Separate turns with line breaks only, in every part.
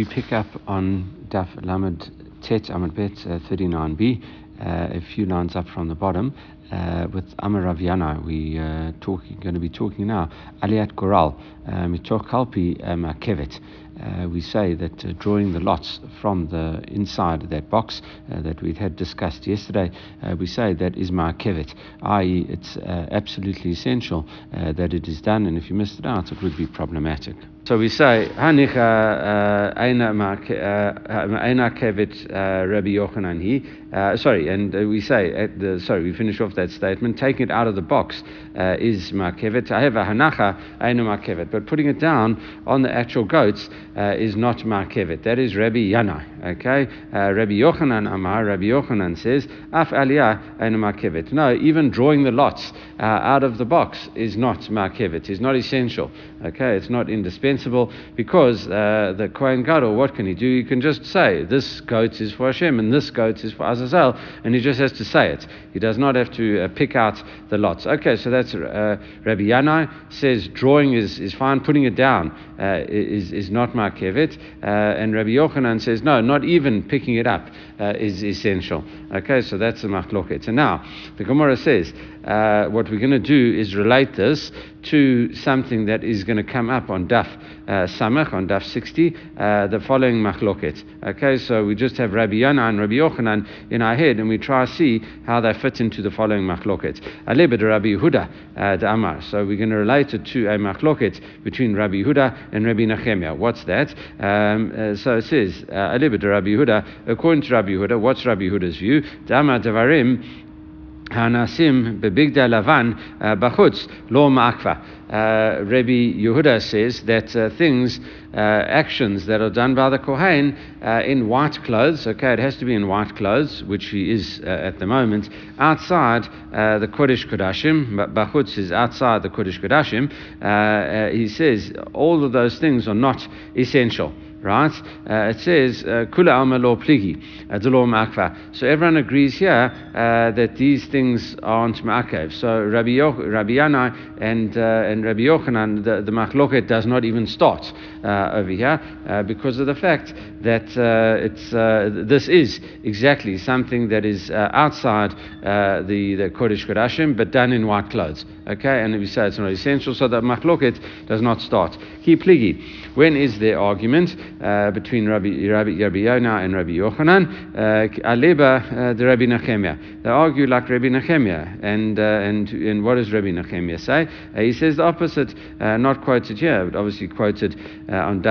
we pick up on Daf Lamed Tet Amud Bet uh, 39b, uh, a few lines up from the bottom, uh, with Amar Rabbi Yanai. We uh, talking, going to be talking now. Aliat Goral, Mitoch Kalpi Makevet. Uh, we say that uh, drawing the lots from the inside of that box uh, that we had discussed yesterday, uh, we say that is markevet, i.e., it's uh, absolutely essential uh, that it is done, and if you missed it out, it would be problematic. So we say, Hanicha Eina Kevet Rabbi Yochanan he. Uh, sorry, and uh, we say, uh, the, sorry, we finish off that statement. Taking it out of the box uh, is Makevet. I have a Hanacha Eina Makevet. But putting it down on the actual goats uh, is not Makevet. That is Rabbi Yanai. Okay? Uh, Rabbi Yochanan Amar, Rabbi Yochanan says, Af Aliyah Eina Makevet. No, even drawing the lots uh, out of the box is not Makevet. It's not essential. Okay? It's not indispensable because uh, the Kohen Gadol, what can he do? He can just say, this goat is for Hashem and this goat is for Azazel, and he just has to say it. He does not have to uh, pick out the lots. Okay, so that's uh, Rabbi Yanai says drawing is, is fine, putting it down uh, is, is not Markevet, uh, and Rabbi Yochanan says no, not even picking it up uh, is essential. Okay, so that's the Machloket. And now, the Gemara says, what we're going to do is relate this to something that is going to come up on Daf uh, Samach, on Daf 60, uh, the following machloket. Okay, so we just have Rabbi Yana and Rabbi Yochanan in our head, and we try to see how they fit into the following machloket. Alebed Rabbi Yehuda uh, Amar. So we're going to relate it to a machloket between Rabbi Yehuda and Rabbi Nachemia. What's that? Um, uh, so it says, Alebed Rabbi Yehuda, according to Rabbi Yehuda, what's Rabbi Yehuda's view? Dama Devarim Hanasim uh, bachutz lo ma'akva. Uh, Rabbi Yehuda says that uh, things, uh, actions that are done by the Kohen uh, in white clothes, okay, it has to be in white clothes, which he is uh, at the moment, outside the Kodesh Kodashim, Bachutz is outside the Kodesh Kodashim, he says all of those things are not essential right? Uh, it says uh, kula alma lo pligi, uh, lo ma'akva. So everyone agrees here uh, that these things aren't ma'akev. So Rabbi, Yoch, Rabbi Yanai and uh, and Rabbi Yochanan, the, the machloket does not even start uh, over here because of the fact that it's this is exactly something that is outside the the kodesh kodashim, but done in white clothes. Okay, and we say it's not essential, so that machloket does not start. Ki pligi. When is their argument? uh, between Rabbi, Rabbi, Yonah and Rabbi Yochanan, uh, Aleba uh, the Rabbi Nechemia. They argue like Rabbi Nechemia. And, uh, and, and what does Rabbi Nechemia say? Uh, he says the opposite, not quoted here, but obviously quoted on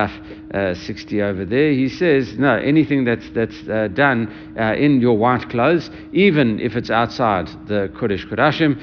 Daf 60 over there. He says, no, anything that's, that's done in your white clothes, even if it's outside the Kodesh Kodashim,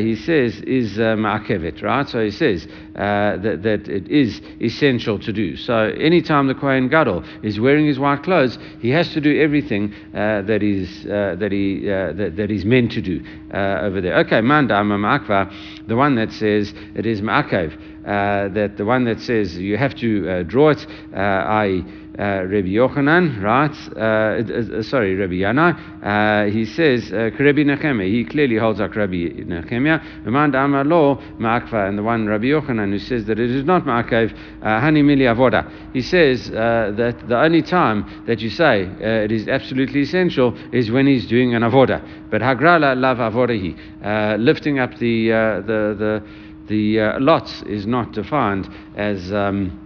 he says, is uh, ma'akevet, right? So he says that, that it is essential to do. So anytime the Kohen Gadol is wearing his white clothes, he has to do everything uh, that, is, uh, that, he, uh, that, that he's meant to do uh, over there. Okay, Manda Ma'akva, the one that says it is Ma'akev, uh, that the one that says you have to uh, draw it, i.e., uh, Rabbi Yochanan, right? Uh, uh, sorry, Rabbi Yana. Uh, he says, uh, Rabbi Nechemia. He clearly holds like Rabbi Nechemia. Amar Lo Ma'akva. And the one Rabbi Yochanan who says that it is not Ma'akev, uh, Hani Mili Avoda. He says that the only time that you say it is absolutely essential is when he's doing an Avoda. But Hagrala Lav Avodahi. Lifting up the, the, the, the lots is not defined as. Um,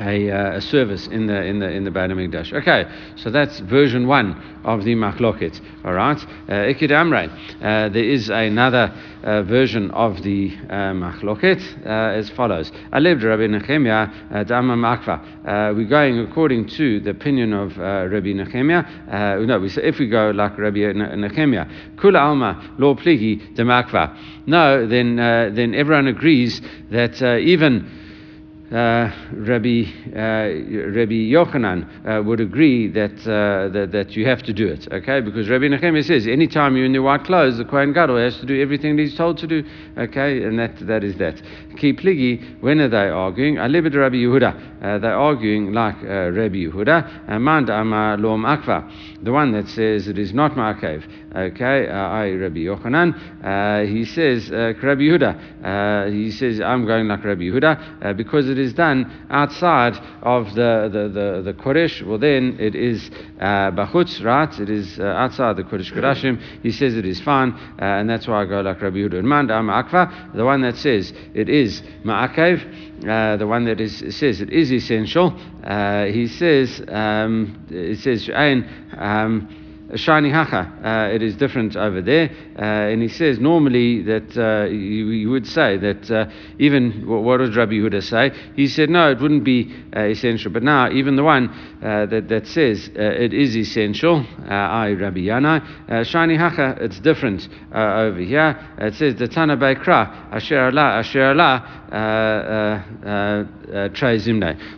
a, uh, a, service in the in the in the Beit Hamikdash. Okay, so that's version one of the Machloket. All right, uh, Ikid Amrei. Uh, there is another uh, version of the uh, Machloket as follows: Alev Rabbi Nechemia Dama Makva. We're going according to the opinion of Rabbi Nechemia. no, we say if we go like Rabbi Nechemia, Kula Alma Lo Pligi Demakva. No, then then everyone agrees that even uh, Rabbi, uh, Rabbi Yochanan uh, would agree that, uh, that, that you have to do it, okay? Because Rabbi Nehemiah says anytime you're in the white clothes, the Kohen Gadol has to do everything that he's told to do, okay? And that, that is that. Ki pligi, when are they arguing? Alibid Rabbi Yehuda. Uh, they're arguing like uh, Rabbi Yehuda. Amand Amar Lom Akva, the one that says it is not Ma'akev, okay? I, Rabbi Yochanan, he says, Rabbi Yehuda, he says, I'm going like Rabbi Yehuda because it is done outside of the, the, the, the Kodesh, well then it is uh, Bachutz, right? It is uh, outside the Kodesh Kodashim. He says it is fine, uh, and that's why I go like Rabbi Yehuda. Manda Akva, the one that says it is Ma'akev, uh, the one that is, says it is essential, uh, he says, um, it says, um, shiny hacha. Uh, it is different over there. Uh, and he says normally that uh, you, you, would say that uh, even what does Rabbi Yehuda say? He said no, it wouldn't be uh, essential. But now even the one uh, that, that says it is essential, I Rabbi Yanai, shiny hacha, it's different over here. It says the Tana Baikra, Asher Allah, Asher Allah,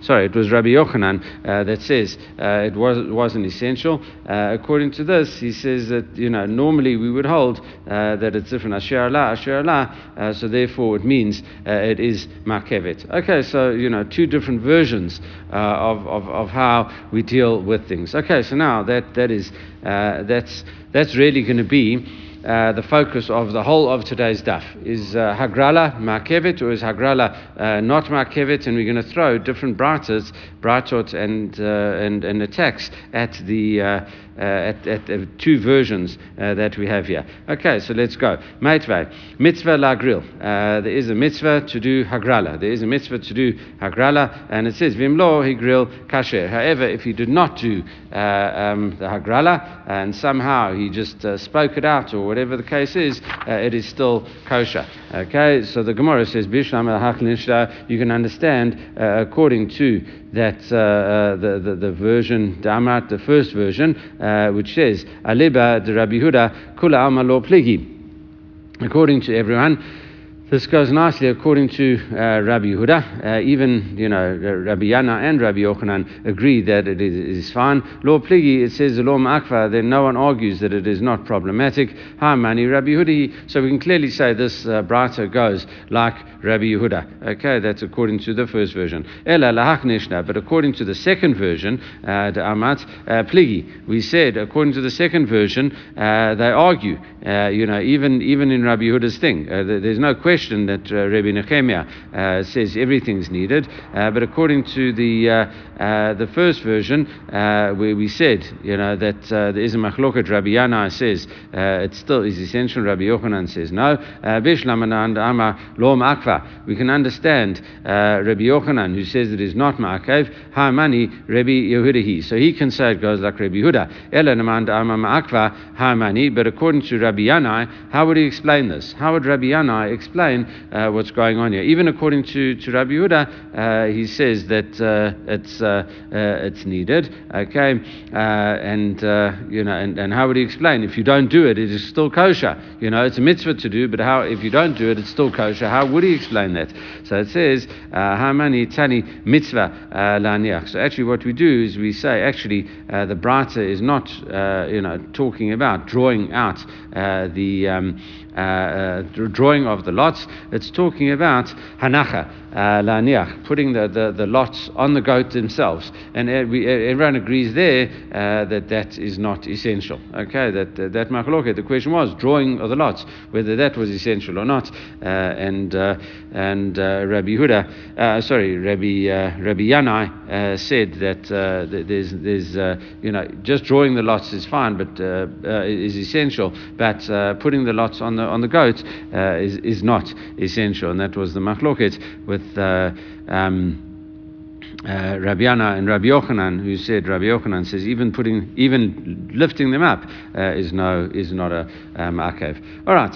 Sorry, it was Rabbi Yochanan that says it was, wasn't essential. according to to this, he says that you know normally we would hold uh, that it's different. Asher Allah, Asher Allah. Uh, so therefore, it means uh, it is makevet. Okay, so you know two different versions uh, of, of of how we deal with things. Okay, so now that that is that's that's really going to be. Uh, the focus of the whole of today's daf is uh, Hagrala Markevet or is Hagrala uh, not Markevet, and we're going to throw different braitas, braitot, and, uh, and and attacks at the uh, at, at uh, two versions uh, that we have here. Okay, so let's go. Meitvei, mitzvah la grill. there is a mitzvah to do hagrala. There is a mitzvah to do hagrala, and it says vimlo grill kasher. However, if he did not do um, the hagrala and somehow he just spoke it out or whatever the case is, it is still kosher. Okay, so the Gemara says bishlam you can understand according to that uh, uh, the, the, the version Damat, the first version, uh, which says Aliba de Rabbi Huda Kula Amalo Pligi. According to everyone, this goes nicely according to uh, Rabbi Yehuda. Uh, even, you know, Rabbi Yana and Rabbi Yochanan agree that it is, fine. Law Pligi, it says the law Akva, then no one argues that it is not problematic. Ha Mani Rabbi Yehuda. So we can clearly say this uh, braita goes like Rabbi Yehuda. Okay, that's according to the first version. Ela Nishna. But according to the second version, uh, the Amat uh, Pligi, we said, according to the second version, uh, they argue. Uh, you know, even, even in Rabbi Yehuda's thing, there's no question question that uh, Rabbi Nehemiah uh, says everything's needed, uh, but according to the uh, uh, the first version, uh, where we said, you know, that there is a machloket, Rabbi Yana says it still is essential. Rabbi Yochanan says no. We can understand Rabbi Yochanan who says it is not Ma'akev. Ha'mani Rabbi Yehudahi. So he can say it goes like Rabbi Yehuda. Elanamand Ama. But according to Rabbi Yanai, how would he explain this? How would Rabbi Yanai explain? Explain uh, what's going on here. Even according to, to Rabbi Yehuda, uh, he says that uh, it's, uh, uh, it's needed, okay? and, you know, and, and how would he explain? If you don't do it, it is still kosher. You know, it's a mitzvah to do, but how, if you don't do it, it's still kosher. How would he explain that? So it says, Hamani Tani mitzvah laniach. So actually what we do is we say, actually, the Brata is not, you know, talking about drawing out the, um, drawing of the lots. It's talking about hanacha, uh, laniach, putting the, the, the lots on the goat themselves. And everyone agrees there uh, that that is not essential. Okay, that uh, that. The question was drawing of the lots, whether that was essential or not. Uh, and uh, and uh, Rabbi Huda, sorry, Rabbi Rabbi Yanai said that there's there's you know just drawing the lots is fine, but is essential. But putting the lots on the on the goat is is not essential, and that was the machloket with uh, um, uh, Rabbi Yana and Rabbi Yochanan, who said Rabbi Yochanan says even putting, even lifting them up uh, is no is not a um, akev. All right.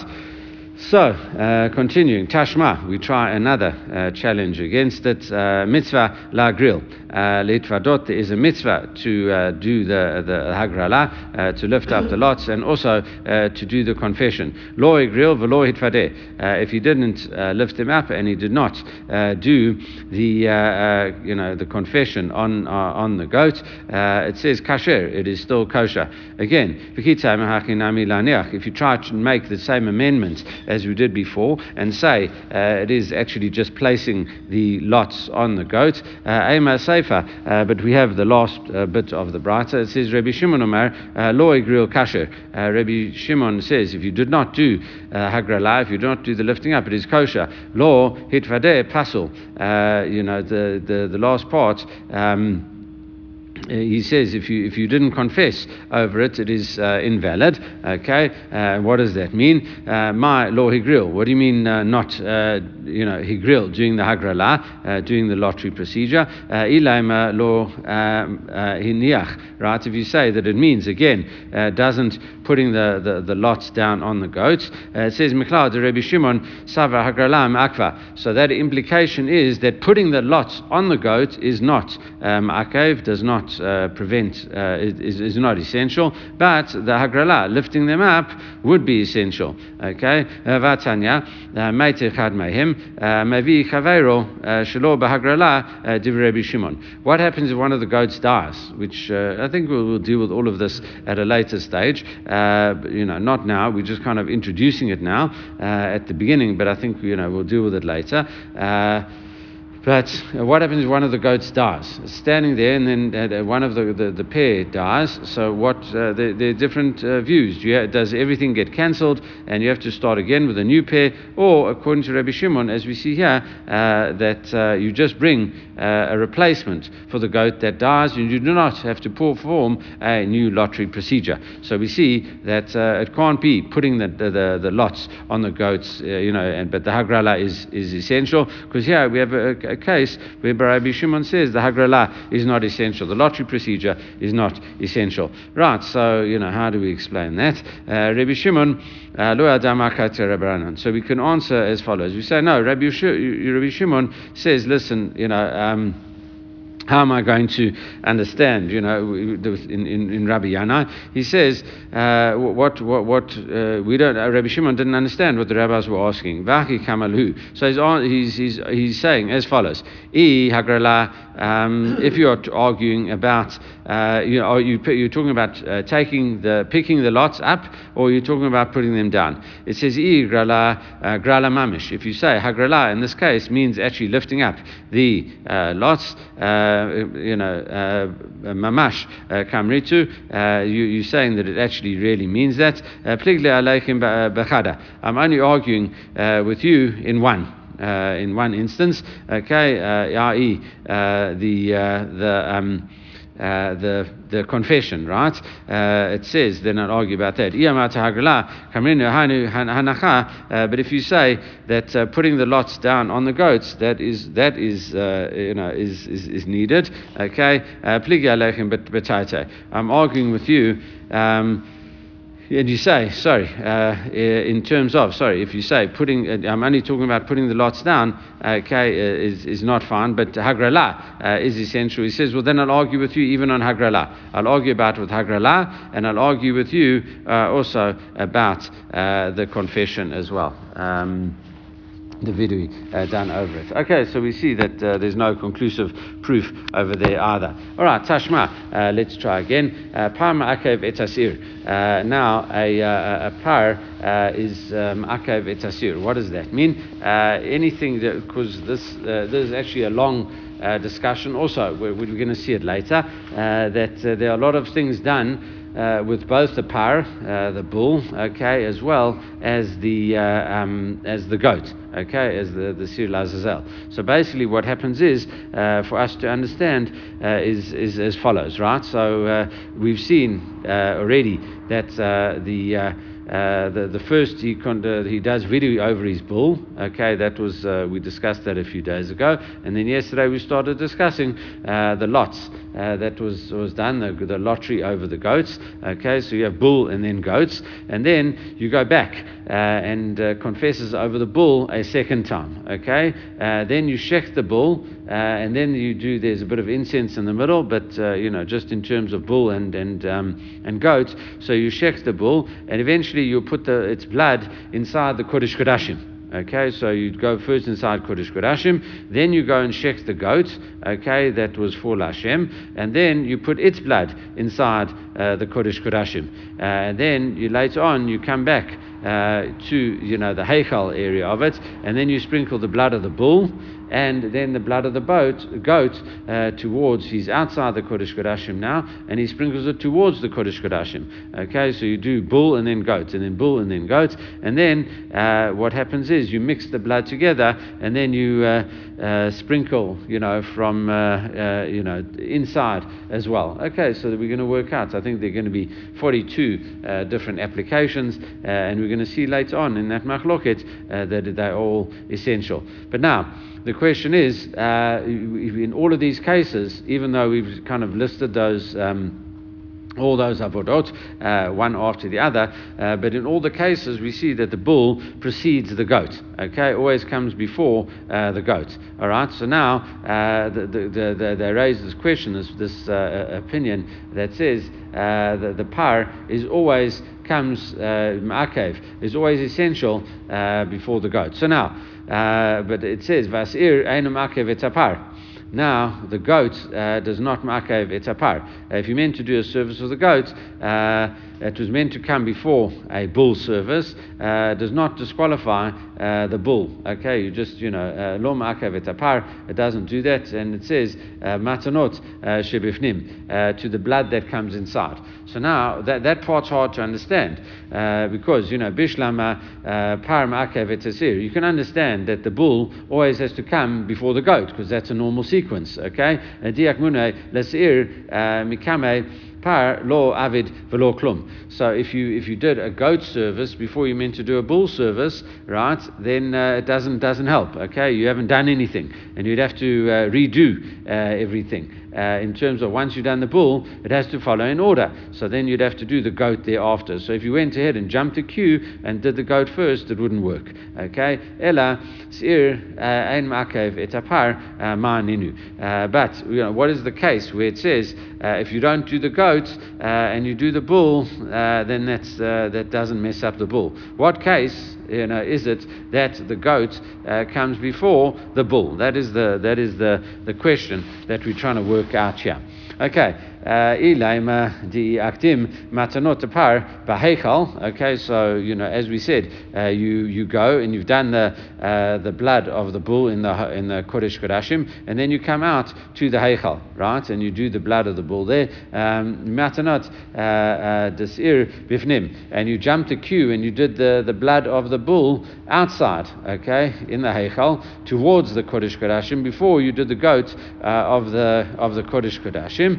So, uh, continuing, Tashma, we try another uh, challenge against it. Uh, mitzvah la grill. Uh, Litvadot, is a mitzvah to uh, do the, the hagrala, uh, to lift up the lots, and also to do the confession. Lo grill velo hitvadeh. If he didn't lift them up and he did not do the, you know, the confession on, on the goat, it says kasher, it is still kosher. Again, if you try to make the same amendment, as we did before, and say uh, it is actually just placing the lots on the goat. Ema uh, Sefer, uh, but we have the last bit of the Braita. It says, Rabbi Shimon Omer, Lo Igril Kasher. Rabbi Shimon says, if you did not do Hagrala, if you do not do the lifting up, it is kosher. Lo Hitvadeh Pasul. You know, the, the, the last part. Um, he says if you if you didn't confess over it, it is uh, invalid. Okay, uh, what does that mean? Uh, my law higril. What do you mean uh, not? Uh, you know higril doing the hagrala, doing the lottery procedure. Ilaima law hiniach. Right? If you say that it means again doesn't putting the, the, the, lots down on the goats. it says Miklad Rabbi Shimon Sava hagralam akva. So that implication is that putting the lots on the goat is not um, akev, does not uh, prevent, uh, is, is not essential, but the hagrala, lifting them up, would be essential. Okay? Uh, Vatanya, uh, Meite chad mehem, uh, mavi chavero, shelo bahagrala, div Rabbi Shimon. What happens if one of the goats dies? Which I think we'll, we'll, deal with all of this at a later stage. you know, not now. We're just kind of introducing it now at the beginning, but I think you know we'll deal with it later. But uh, what happens if one of the goats dies? It's standing there, and then uh, one of the, the, the, pair dies. So what? Uh, there, there, are different uh, views. Do you, does everything get cancelled, and you have to start again with a new pair, or according to Rabbi Shimon, as we see here, uh, that uh, you just bring a replacement for the goat that dies, and you do not have to perform a new lottery procedure. So we see that it can't be putting the, the, the, lots on the goats, you know, and, but the hagrala is, is essential because here we have a, a case where Rabbi Shimon says the Hagrala is not essential, the lottery procedure is not essential. Right, so, you know, how do we explain that? Uh, Rabbi Shimon, uh, so we can answer as follows. We say, no, Rabbi, Shimon says, listen, you know, um, how am I going to understand? You know, in, in, in Rabbi Yana, he says, uh, what, what, what uh, we don't, uh, Rabbi Shimon didn't understand what the rabbis were asking. So he's, he's, he's, he's saying as follows. Um, if you're arguing about, uh, you know, are you, you're talking about uh, taking the, picking the lots up, or you're talking about putting them down. It says uh. If you say hagrala in this case means actually lifting up the lots. Uh, you know, uh, uh mamash uh, kamritu, uh, you, you're saying that it actually really means that. Uh, I'm only arguing with you in one. In one instance, okay, i.e., the the um, uh, the the confession, right? Uh, it says, they're not argue about that. Uh, but if you say that uh, putting the lots down on the goats, that is that is uh, you know is, is, is needed. Okay, I'm arguing with you. Um, and you say, sorry, uh, in terms of, sorry, if you say putting, uh, I'm only talking about putting the lots down, okay, uh, is, is not fine, but Hagrala uh, is essential. He says, well, then I'll argue with you even on Hagrala. I'll argue about with Hagrala, and I'll argue with you uh, also about uh, the confession as well. Um, the vidui uh, done over it. Okay, so we see that uh, there's no conclusive proof over there either. All right, Tashma, uh, let's try again. Uh, Parma akev etasir. Uh, now, a, uh, a par is um, etasir. What does that mean? anything that, because this, there's actually a long discussion. Also, we're, we're going to see it later, that there are a lot of things done uh, with both the par, uh, the bull, okay, as well as the uh, um, as the goat, okay, as the the Sir Lazazel. So basically, what happens is uh, for us to understand uh, is is as follows, right? So uh, we've seen already that the uh, the, the first he, con- uh, he does vidui over his bull. Okay, that was uh, we discussed that a few days ago, and then yesterday we started discussing uh, the lots uh, that was was done, the, the, lottery over the goats. Okay, so you have bull and then goats, and then you go back and confesses over the bull a second time. Okay, then you shech the bull, and then you do. There's a bit of incense in the middle, but you know just in terms of bull and and um, and goat. So you shech the bull, and eventually you put the, its blood inside the Kodesh Kodashim. Okay, so you go first inside Kodesh Kodashim, then you go and check the goat, okay, that was for Lashem, and then you put its blood inside uh, the Kodesh Kodashim. Uh, and then you, later on you come back to you know the heichal area of it, and then you sprinkle the blood of the bull and then the blood of the boat, goat uh, towards, he's outside the Kodesh Kodashim now, and he sprinkles it towards the Kodesh Kodashim. Okay, so you do bull and then goat, and then bull and then goat, and then uh, what happens is you mix the blood together, and then you uh, uh sprinkle, you know, from, uh, uh, you know, inside as well. Okay, so we're going to work out. I think there are going to be 42 different applications, and we're going to see later on in that machloket that they're all essential. But now, the question is, uh, in all of these cases, even though we've kind of listed those. Um, all those avodot, uh, one after the other, uh, but in all the cases we see that the bull precedes the goat. Okay, always comes before uh, the goat. All right, so now uh, the, the, the, they raise this question, this, this uh, opinion that says uh, the, the par is always comes ma'akev, is always essential before the goat. So now. Uh, but it says, Vasir einu makev. Now, the goat uh, does not makev etapar. Uh, if you're meant to do a service of the goat, uh, it was meant to come before a bull service, uh, does not disqualify uh, the bull. Okay, you just, you know, lo ma'akev etapar, it doesn't do that, and it says, matanot shebifnim, to the blood that comes inside. So now, that, that part's hard to understand, uh, because, you know, bishlama uh, par ma'akev you can understand that the bull always has to come before the goat, because that's a normal sequence, okay? Diak mune lesir uh, mikame par lo avid velo klum. So if you if you did a goat service before you meant to do a bull service, right, then uh, it doesn't doesn't help. Okay, you haven't done anything, and you'd have to uh, redo uh, everything uh, in terms of once you've done the bull, it has to follow in order. So then you'd have to do the goat thereafter. So if you went ahead and jumped the queue and did the goat first, it wouldn't work. Okay? Ella sir uh, ein makev etapar uh, ma'aninu. Uh, but you know, what is the case where it says Uh, if you don't do the goat uh, and you do the bull, uh, then that's that doesn't mess up the bull. What case? you know, is it that the goat uh, comes before the bull? That is the that is the, the question that we're trying to work out here. Okay, Ilaima di aktim matanot par bahechal. Okay, so you know, as we said, uh, you you go and you've done the uh, the blood of the bull in the in the kodesh kodashim, and then you come out to the heichal, right? And you do the blood of the bull there. Um, matanot uh, uh, desir bifnim, and you jumped the queue and you did the, the blood of the bull outside, okay, in the heichal towards the kodesh kodashim before you did the goat uh, of the of the kodesh kodashim.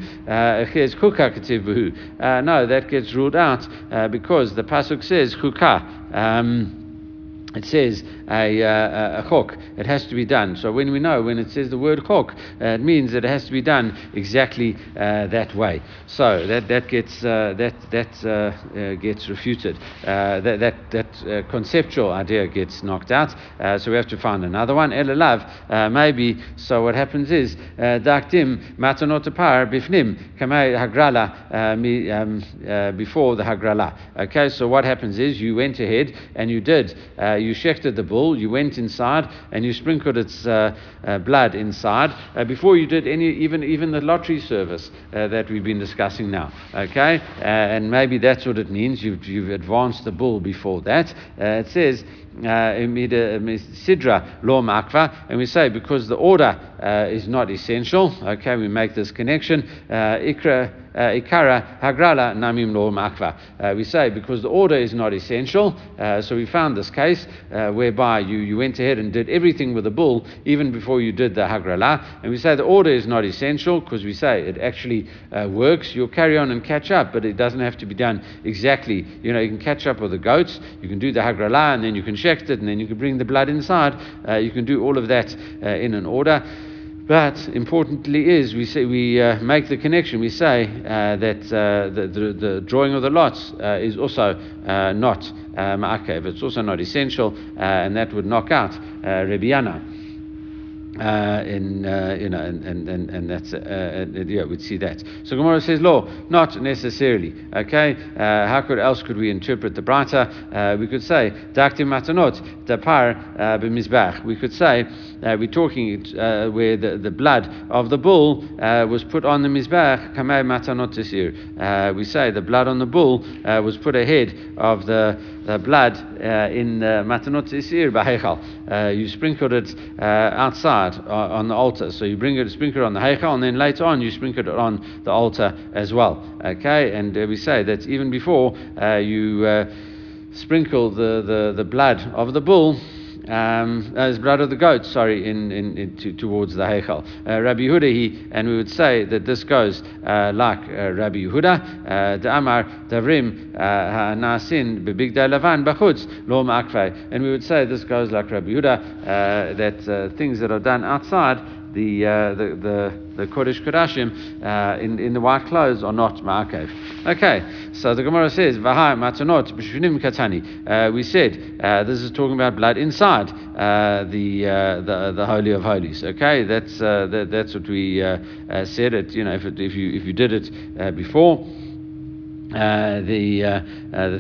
Uh, uh, no, that gets ruled out uh, because the pasuk says chukah. Um, it says a, uh, a chok. It has to be done. So when we know when it says the word chok, uh, it means that it has to be done exactly uh, that way. So that that gets uh, that that uh, uh, gets refuted. that that that conceptual idea gets knocked out. so we have to find another one. Elalav maybe. So what happens is daktim matanot par bifnim kamei hagrala um, before the hagrala. Okay. So what happens is you went ahead and you did you shechted the bull, you went inside and you sprinkled its uh, uh, blood inside uh, before you did any even even the lottery service uh, that we've been discussing now. Okay, uh, and maybe that's what it means. You've you've advanced the bull before that. It says sidra lo makva, and we say because the order is not essential. Okay, we make this connection. ikra Uh, ikara hagrala namim lo makva. Uh, we say because the order is not essential. Uh, so we found this case uh, whereby you, you went ahead and did everything with the bull even before you did the hagrala. And we say the order is not essential because we say it actually uh, works. You'll carry on and catch up, but it doesn't have to be done exactly. You know, you can catch up with the goats, you can do the hagrala, and then you can shecht it, and then you can bring the blood inside. you can do all of that in an order. But importantly is we say we uh, make the connection. We say uh, that uh, the, the, the, drawing of the lots uh, is also uh, not uh, ma'akev. It's also not essential, and that would knock out uh, uh, in uh, you know, and and and, that's uh, uh yeah, we'd see that. So Gemara says, "Law, not necessarily." Okay, uh, how could else could we interpret the braita? Uh, we could say, "Dakti matanot dapar b'mizbach." We could say we're talking where the, the blood of the bull was put on the mizbach. Kamei matanot tisir. We say the blood on the bull was put ahead of the the blood uh, in uh, Matanot Isir Bahechal. Uh, you sprinkled it uh, outside uh, on the altar. So you bring it, sprinkle it on the Heichal, and then later on you sprinkle it on the altar as well. Okay, and uh, we say that even before uh, you uh, sprinkle the, the, the blood of the bull, um, as blood of the goat, sorry, in, in, in to, towards the Heichal. Uh, Rabbi Yehuda, he, and we would say that this goes uh, like uh, Rabbi Yehuda, the Amar Davrim Nasin Bebigdai Lavan Bachutz Lo Ma'akvei. And we would say this goes like Rabbi Yehuda, that things that are done outside the, uh, the, the, the Kodesh Kodashim uh, in, in the white clothes are not Ma'akev. Okay, so the Gemara says, Vahai Matanot B'Shvinim Katani. Uh, we said, uh, this is talking about blood inside uh, the, uh, the, the Holy of Holies. Okay, that's, that, that's what we said. It, you know, if, it, if, you, if you did it before, uh, the, uh, uh, the,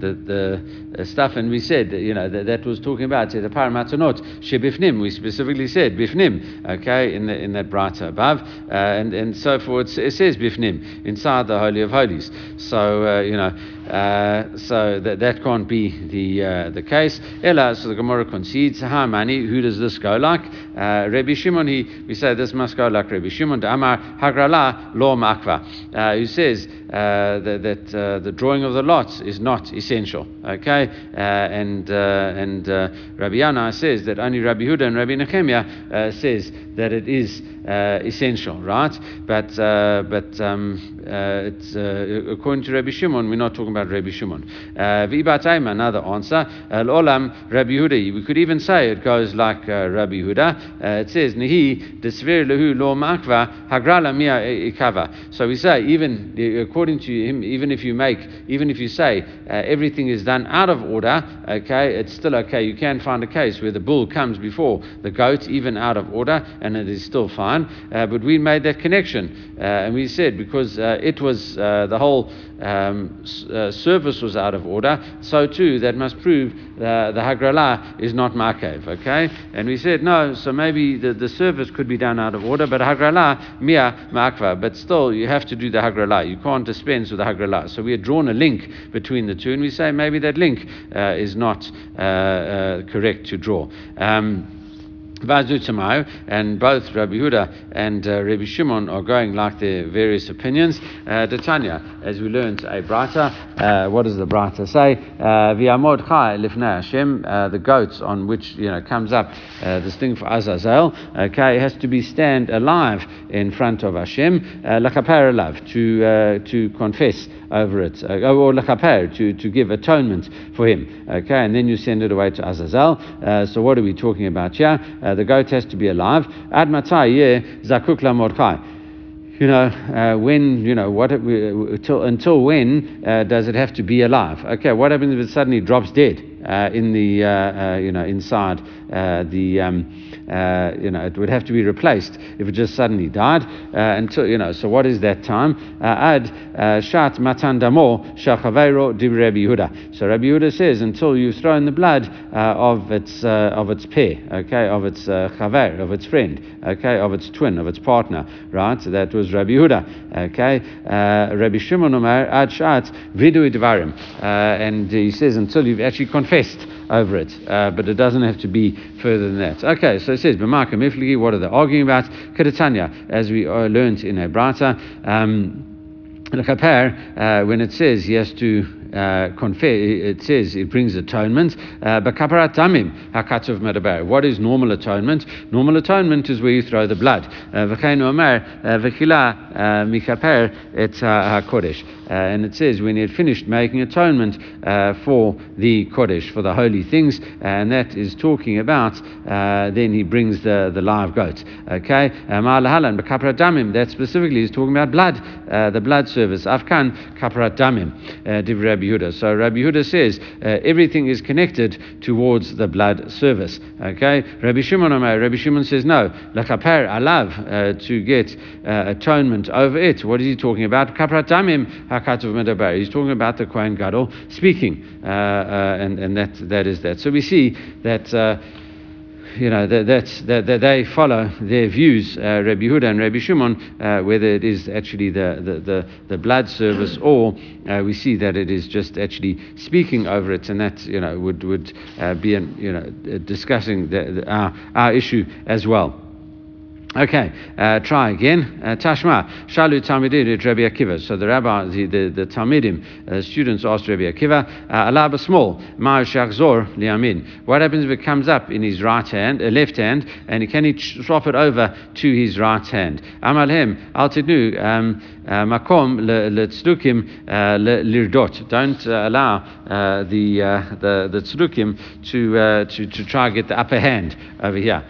the, the, the, stuff, and we said, you know, that, that was talking about the paramatonot shebifnim. We specifically said bifnim, okay, in the in that brata above, uh, and and so forth. It says bifnim inside the holy of holies. So uh, you know. Uh, so that, that can't be the uh, the case. Ella, so the Gemara concedes, how many? Who does this go like? Uh, Rabbi Shimon, he, we say this go like Rabbi Shimon. Amar Hagrala lo makva, uh, who says uh, that, that uh, the drawing of the lots is not essential. Okay, and and Rabbi Yana says that only Rabbi Huda and Rabbi Nehemiah says that it is essential, right? But but um, it's according to Rabbi Shimon, we're not talking about Rabbi Shimon. Uh, another answer. Al Olam Rabbi Huda. We could even say it goes like uh, Rabbi Yehuda. Uh, it says Nihi desver lehu lo hagrala. So we say even according to him, even if you make, even if you say uh, everything is done out of order, okay, it's still okay. You can find a case where the bull comes before the goat, even out of order, and it is still fine. Uh, but we made that connection, uh, and we said because it was the whole um, uh, service was out of order, so too that must prove uh, the Hagrala is not Makev, okay? And we said no, so maybe the, the service could be done out of order, but Hagrala, Mia Makva, but still you have to do the Hagrala. You can't dispense with the Hagrala. So we had drawn a link between the two, and we say maybe that link uh, is not uh, uh, correct to draw. Um, and both Rabbi Huda and uh, Rabbi Shimon are going like their various opinions. Uh, Tanya, as we learned a brata, uh, what does the brata say? Uh, V'yamod chai lifnei Hashem, uh, the goats on which you know comes up uh, this thing for Azazel. Okay, it has to be stand alive in front of Hashem, lakaper alav to to confess over it, or lakaper to to give atonement for him. Okay, and then you send it away to Azazel. so what are we talking about here? Uh, the goat has to be alive. Ad matai zakuk la you know, uh, when, you know, what, until, until when uh, does it have to be alive? Okay, what happens if it suddenly drops dead? uh, in the uh, uh, you know inside uh, the um, uh, you know it would have to be replaced if it just suddenly died uh, until you know so what is that time? Uh, ad uh, shat matan damo shachavero di Rabbi Yehuda. So Rabbi Yehuda says until you throw in the blood of its of its pair okay of its chaver of its friend okay of its twin of its partner right? So that was Rabbi Yehuda okay? Rabbi Shimon Omer ad shat vidu dvarim and he says until you've actually confessed over it, uh, but it doesn't have to be further than that. Okay, so it says, B'maka mifligi, what are they arguing about? Kedatanya, as we uh, learned in Hebrata, um, uh, when it says he has to uh, confess, it says it brings atonement. Uh, but kaparat. What is normal atonement? Normal atonement is where you throw the blood. Uh, v'chein omer et. Uh, and it says when he had finished making atonement uh, for the kodesh, for the holy things, uh, and that is talking about then he brings the, the live goat. Okay, ma'alahalan kaparat damim. That specifically is talking about blood, the blood service. Afkan kaparat damim. Rabbi Yehuda. So Rabbi Yehuda says uh, everything is connected towards the blood service. Okay, Rabbi Shimon Rabbi Shimon says no. Lakaper alav uh, to get uh, atonement over it. What is he talking about? Kaprat damim He's talking about the Kohen Gadol speaking, uh, uh, and and that that is that. So we see that you know, that, that, that they follow their views, uh, Rabbi Yehuda and Rabbi Shimon, uh, whether it is actually the, the, the, the blood service or uh, we see that it is just actually speaking over it, and that, you know, would, would uh, be, you know, discussing the, the, our, our issue as well. Okay, uh, try again. Uh, Tashma, Shalu Talmidim Rabbi Akiva. So the rabbi, the, the, the Talmidim, uh, students asked Rabbi Akiva, uh, Alaba small, Ma Shachzor Liamin. What happens if it comes up in his right hand, uh, left hand, and can he swap it over to his right hand? Amalhem, Al Tidnu, um, uh, Makom Letzdukim Lirdot. Don't allow the, the, the Tzdukim to, to, to try to get the upper hand over here,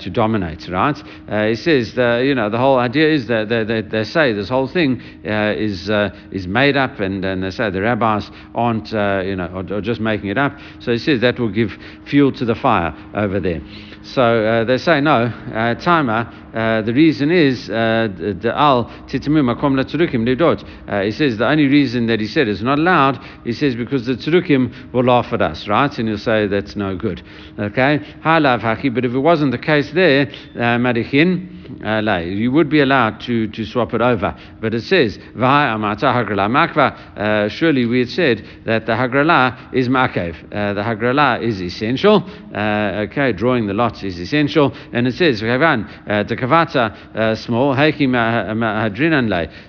to dominate, right? Uh, he says, that, you know, the whole idea is that they, they, they say this whole thing uh, is, uh, is made up, and, and they say the rabbis aren't, uh, you know, or, just making it up. So he says that will give fuel to the fire over there. So uh, they say no, uh, timer. Uh, the reason is the al titimu makom lidot. He says the only reason that he said it's not allowed. He says because the tzedukim will laugh at us, right? And he'll say that's no good. Okay, halav haki. But if it wasn't the case there, madichin. Uh, you would be allowed to, to swap it over. But it says, uh, surely we had said that the Hagrala is Makev. Uh, the Hagrala is essential. Uh, okay, drawing the lots is essential. And it says, Kavata small,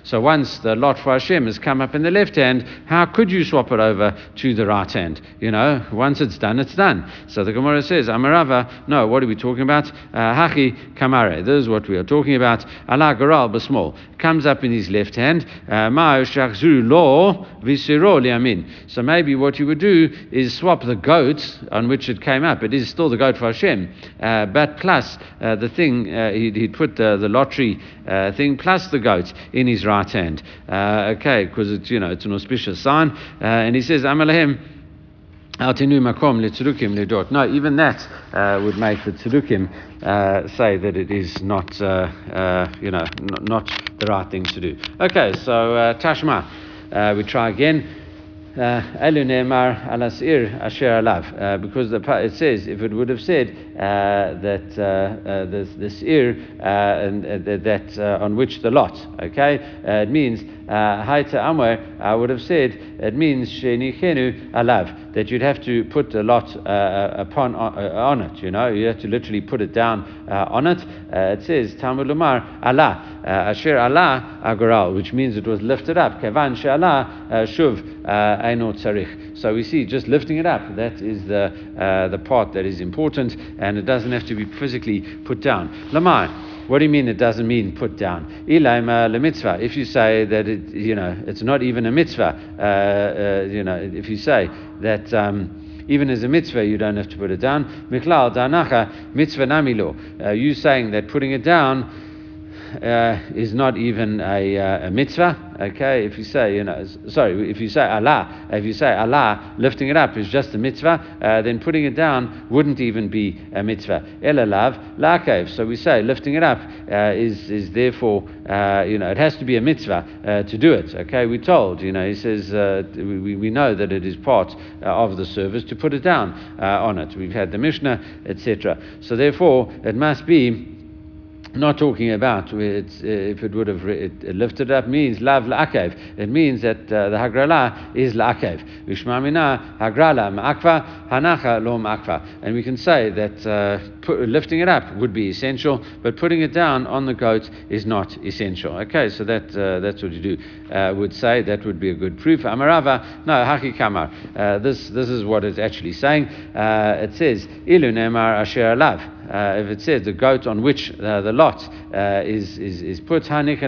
So once the lot for Hashem has come up in the left hand, how could you swap it over to the right hand? You know, once it's done, it's done. So the Gemara says, Amarava, no, what are we talking about? Haki Kamare. This is what we are talking about, Allah Garal Basmol, comes up in his left hand, uh, so maybe what you would do is swap the goat on which it came up. It is still the goat for Hashem, uh, but plus uh, the thing, uh, he'd, he'd, put the, the lottery uh, thing plus the goat in his right hand. Uh, okay, because it's, you know, it's an auspicious sign. and he says, Amalahem. No, even that uh, would make the tzedukim uh, say that it is not, uh, uh you know, not, not, the right thing to do. Okay, so uh, Tashma, uh, we try again. Elu ne'emar alasir asher alav, because the, it says if it would have said that this, this ir and that on which the lot, okay, it means Uh, haita amwer. I would have said it means shenichenu alav that you'd have to put a lot uh, uh, upon on it. You know, you have to literally put it down on it. it says Talmud Lumar Allah asher Allah agoral, which means it was lifted up. Kevan she'Allah shuv so we see just lifting it up, that is the, uh, the part that is important, and it doesn't have to be physically put down. Lamai. What do you mean it doesn't mean put down? Ilaima le mitzvah. If you say that it, you know, it's not even a mitzvah, uh, uh, you know, if you say that. Um, even as a mitzvah, you don't have to put it down. Miklal danacha mitzvah namilo. Uh, you saying that putting it down uh, is not even a, uh, a mitzvah, Okay, if you say, you know, sorry, if you say Allah, if you say Allah, lifting it up is just a mitzvah, uh, then putting it down wouldn't even be a mitzvah. Elalav, lakev. So we say lifting it up uh, is is therefore, uh, you know, it has to be a mitzvah uh, to do it. Okay, we're told, you know, he says we, we know that it is part of the service to put it down on it. We've had the Mishnah, etc. So therefore, it must be not talking about uh, if it would have it lifted up means lav la'akev. It means that uh, the hagrala is la'akev. Vishmamina hagrala ma'akva hanacha lo ma'akva. And we can say that uh, put, lifting it up would be essential, but putting it down on the goat is not essential. Okay, so that uh, that's what you do. Uh, would say that would be a good proof. Amarava, no haki kamar. Uh, this this is what it's actually saying. it says ilu nemar asher alav uh, if it says the goat on which uh, the lot uh, is, is, is put, alav,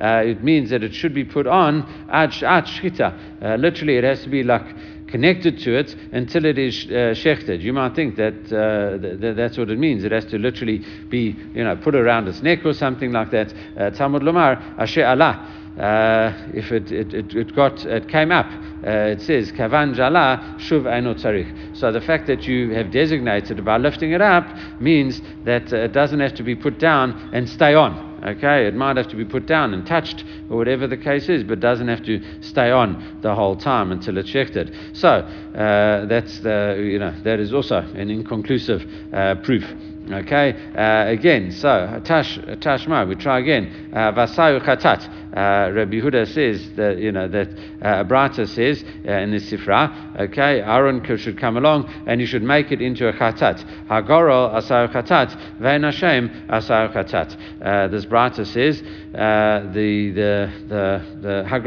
uh, it means that it should be put on ad. Uh, literally, it has to be like connected to it until it is uh, shechted. You might think that uh, th- th- that's what it means. It has to literally be, you know, put around its neck or something like that. Uh, Talmud Lomar, Asher Allah. Uh, if it, it, it, it, got it came up, it says kavan jala shuv. So the fact that you have designated by lifting it up means that it doesn't have to be put down and stay on. Okay, it might have to be put down and touched or whatever the case is, but doesn't have to stay on the whole time until it's shechted. So uh, that's the, you know that is also an inconclusive uh, proof. Okay, uh, again, so Tash, Tashma, we try again. Uh, Vasayu Chatat. Uh, Rabbi Huda says that, you know, that uh, Abrata says uh, in the Sifra, okay, Aaron should come along and you should make it into a Chatat. Hagorol Asayu Chatat, Vein Hashem Asayu Chatat. Uh, this Brata says uh, the, the, the, the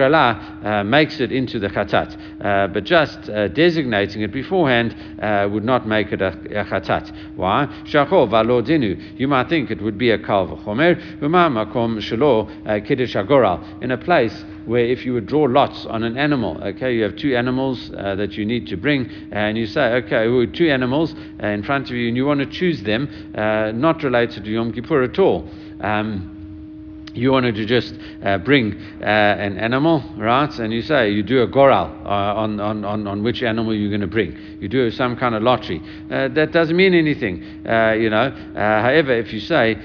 uh, makes it into the Chatat, uh, but just designating it beforehand would not make it a, a Chatat. Why? Shachov valodinu. You might think it would be a kal v'chomer, makom shelo kiddush in a place where if you would draw lots on an animal, okay, you have two animals uh, that you need to bring, and you say, okay, well, two animals uh, in front of you, and you want to choose them, uh, not related to Yom Kippur at all. Um, you wanted to just uh, bring uh, an animal, right? And you say, you do a goral uh, on, on, on which animal you're going to bring. You do some kind of lottery. Uh, that doesn't mean anything, uh, you know. Uh, however, if you say,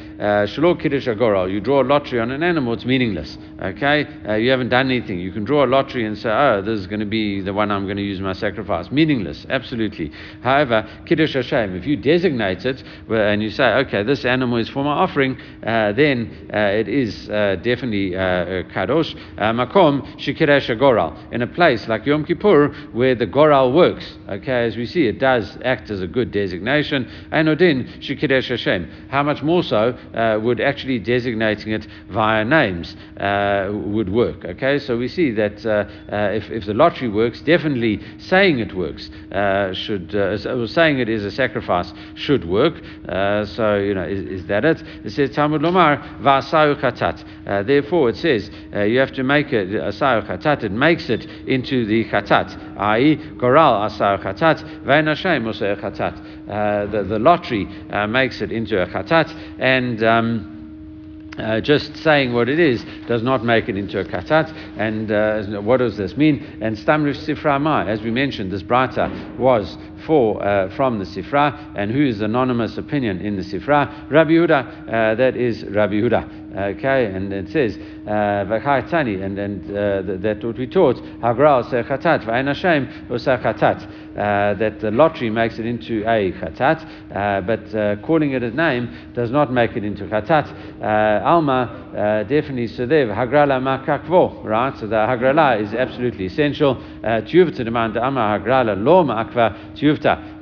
Shalom Kiddush Goral, you draw a lottery on an animal, it's meaningless, okay? you haven't done anything. You can draw a lottery and say, oh, this is going to be the one I'm going to use my sacrifice. Meaningless, absolutely. However, Kiddush Hashem, if you designate it and you say, okay, this animal is for my offering, then it is uh, definitely uh, uh, kadosh. Makom shikiresh goral in a place like Yom Kippur where the goral works. Okay, as we see, it does act as a good designation. Anodin shikiresh Hashem. How much more so uh, would actually designating it via names uh, would work? Okay, so we see that uh, if, if the lottery works, definitely saying it works should uh, saying it is a sacrifice should work. so you know, is, is that it? It says Talmud Lomar. Uh, therefore, it says uh, you have to make it asar chatat. It makes it into the chatat, i.e., goral asar chatat, vein Hashem chatat. Uh, the, the lottery uh, makes it into a chatat, and um, uh, just saying what it is does not make it into a chatat. And uh, what does this mean? And stamrish sifra ma, as we mentioned, this braita was for uh, from the sifra, and who is anonymous opinion in the sifra? Rabbi Yehuda. Uh, that is Rabbi Yehuda. Okay, and it says uh, and and uh, that what we taught hagral chatat v'ain Hashem. That the lottery makes it into a chatat, but calling it a name does not make it into chatat. Alma definitely Sadev, Hagrala Makakvo, right? So the Hagrala is absolutely essential. Tiyuvta demand Ama Hagrala Lo Makva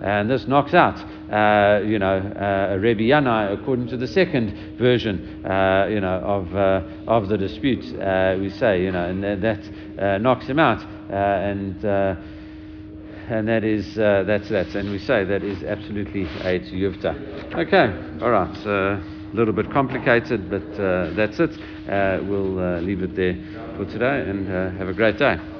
And this knocks out, uh, you know, uh, Rebbe Yanai, according to the second version, uh, you know, of, uh, of the dispute, uh, we say, you know, and that uh, knocks him out. and and that is uh, that's that, and we say that is absolutely a yuvta. Okay, all right a little bit complicated, but uh, that's it. Uh, we'll uh, leave it there for today and uh, have a great day.